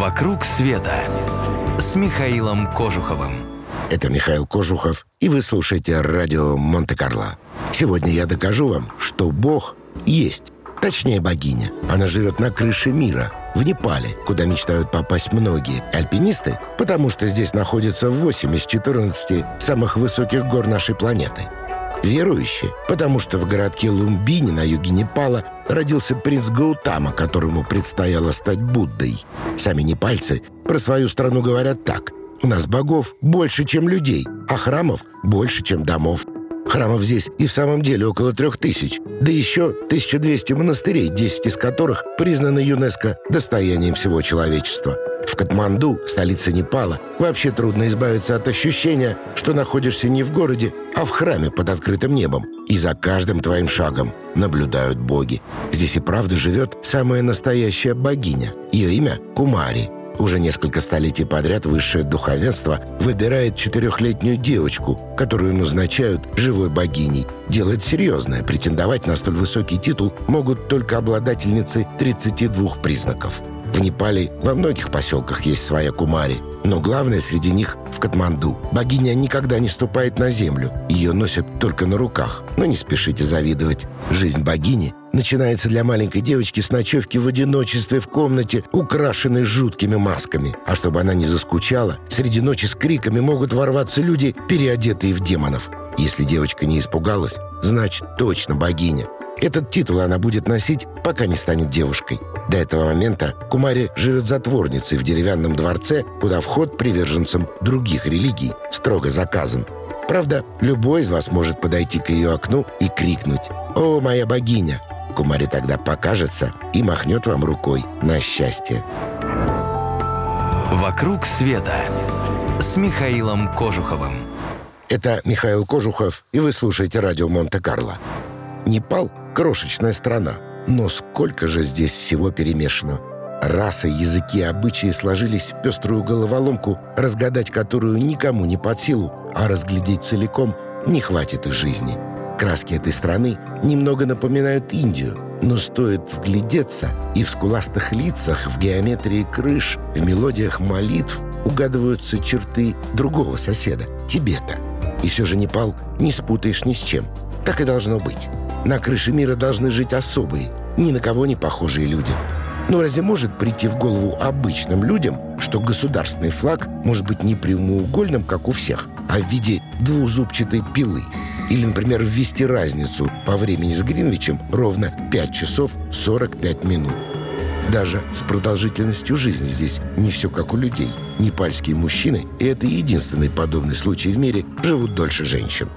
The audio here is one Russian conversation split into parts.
«Вокруг света» с Михаилом Кожуховым. Это Михаил Кожухов, и вы слушаете радио Монте-Карло. Сегодня я докажу вам, что Бог есть. Точнее, богиня. Она живет на крыше мира, в Непале, куда мечтают попасть многие альпинисты, потому что здесь находится 8 из 14 самых высоких гор нашей планеты. Верующие, потому что в городке Лумбини на юге Непала родился принц Гаутама, которому предстояло стать Буддой. Сами непальцы про свою страну говорят так. «У нас богов больше, чем людей, а храмов больше, чем домов». Храмов здесь и в самом деле около трех тысяч, да еще 1200 монастырей, 10 из которых признаны ЮНЕСКО достоянием всего человечества. В Катманду, столице Непала, вообще трудно избавиться от ощущения, что находишься не в городе, а в храме под открытым небом. И за каждым твоим шагом наблюдают боги. Здесь и правда живет самая настоящая богиня. Ее имя — Кумари — уже несколько столетий подряд высшее духовенство выбирает четырехлетнюю девочку, которую назначают живой богиней. Делает серьезное. Претендовать на столь высокий титул могут только обладательницы 32 признаков. В Непале во многих поселках есть своя кумари, но главное среди них в Катманду. Богиня никогда не ступает на землю, ее носят только на руках. Но не спешите завидовать. Жизнь богини начинается для маленькой девочки с ночевки в одиночестве в комнате, украшенной жуткими масками. А чтобы она не заскучала, среди ночи с криками могут ворваться люди, переодетые в демонов. Если девочка не испугалась, значит точно богиня. Этот титул она будет носить, пока не станет девушкой. До этого момента Кумари живет затворницей в деревянном дворце, куда вход приверженцам других религий строго заказан. Правда, любой из вас может подойти к ее окну и крикнуть «О, моя богиня!» Кумари тогда покажется и махнет вам рукой на счастье. «Вокруг света» с Михаилом Кожуховым. Это Михаил Кожухов, и вы слушаете радио Монте-Карло. Непал — крошечная страна, но сколько же здесь всего перемешано. Расы, языки, обычаи сложились в пеструю головоломку, разгадать которую никому не под силу, а разглядеть целиком не хватит и жизни. Краски этой страны немного напоминают Индию, но стоит вглядеться, и в скуластых лицах, в геометрии крыш, в мелодиях молитв угадываются черты другого соседа — Тибета. И все же Непал не спутаешь ни с чем. Так и должно быть. На крыше мира должны жить особые, ни на кого не похожие люди. Но разве может прийти в голову обычным людям, что государственный флаг может быть не прямоугольным, как у всех, а в виде двузубчатой пилы? Или, например, ввести разницу по времени с Гринвичем ровно 5 часов 45 минут? Даже с продолжительностью жизни здесь не все как у людей. Непальские мужчины, и это единственный подобный случай в мире, живут дольше женщин.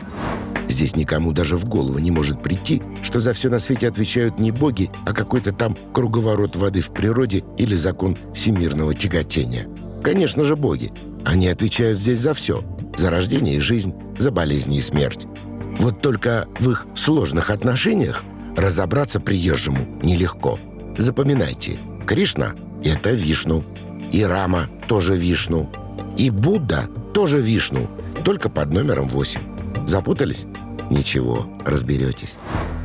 Здесь никому даже в голову не может прийти, что за все на свете отвечают не боги, а какой-то там круговорот воды в природе или закон всемирного тяготения. Конечно же, боги. Они отвечают здесь за все. За рождение и жизнь, за болезни и смерть. Вот только в их сложных отношениях разобраться приезжему нелегко. Запоминайте, Кришна — это Вишну, и Рама — тоже Вишну, и Будда — тоже Вишну, только под номером 8. Запутались? Ничего, разберетесь.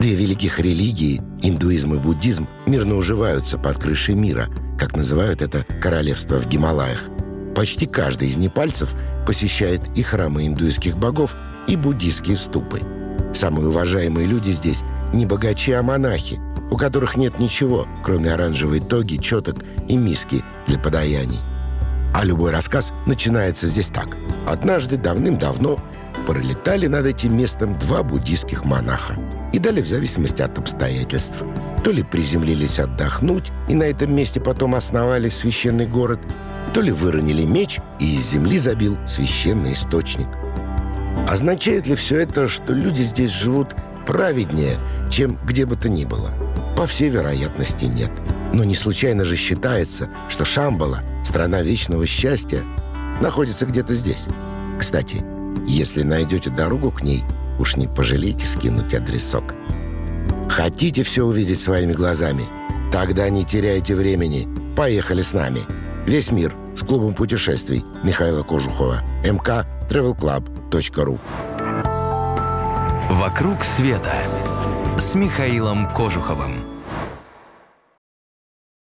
Две великих религии, индуизм и буддизм, мирно уживаются под крышей мира, как называют это королевство в Гималаях. Почти каждый из непальцев посещает и храмы индуистских богов, и буддийские ступы. Самые уважаемые люди здесь не богачи, а монахи, у которых нет ничего, кроме оранжевой тоги, четок и миски для подаяний. А любой рассказ начинается здесь так. Однажды, давным-давно, пролетали над этим местом два буддийских монаха. И далее, в зависимости от обстоятельств, то ли приземлились отдохнуть и на этом месте потом основали священный город, то ли выронили меч и из земли забил священный источник. Означает ли все это, что люди здесь живут праведнее, чем где бы то ни было? По всей вероятности нет. Но не случайно же считается, что Шамбала, страна вечного счастья, находится где-то здесь. Кстати, если найдете дорогу к ней, уж не пожалейте скинуть адресок. Хотите все увидеть своими глазами? Тогда не теряйте времени. Поехали с нами. Весь мир с клубом путешествий Михаила Кожухова. МК travelclub.ru «Вокруг света» с Михаилом Кожуховым.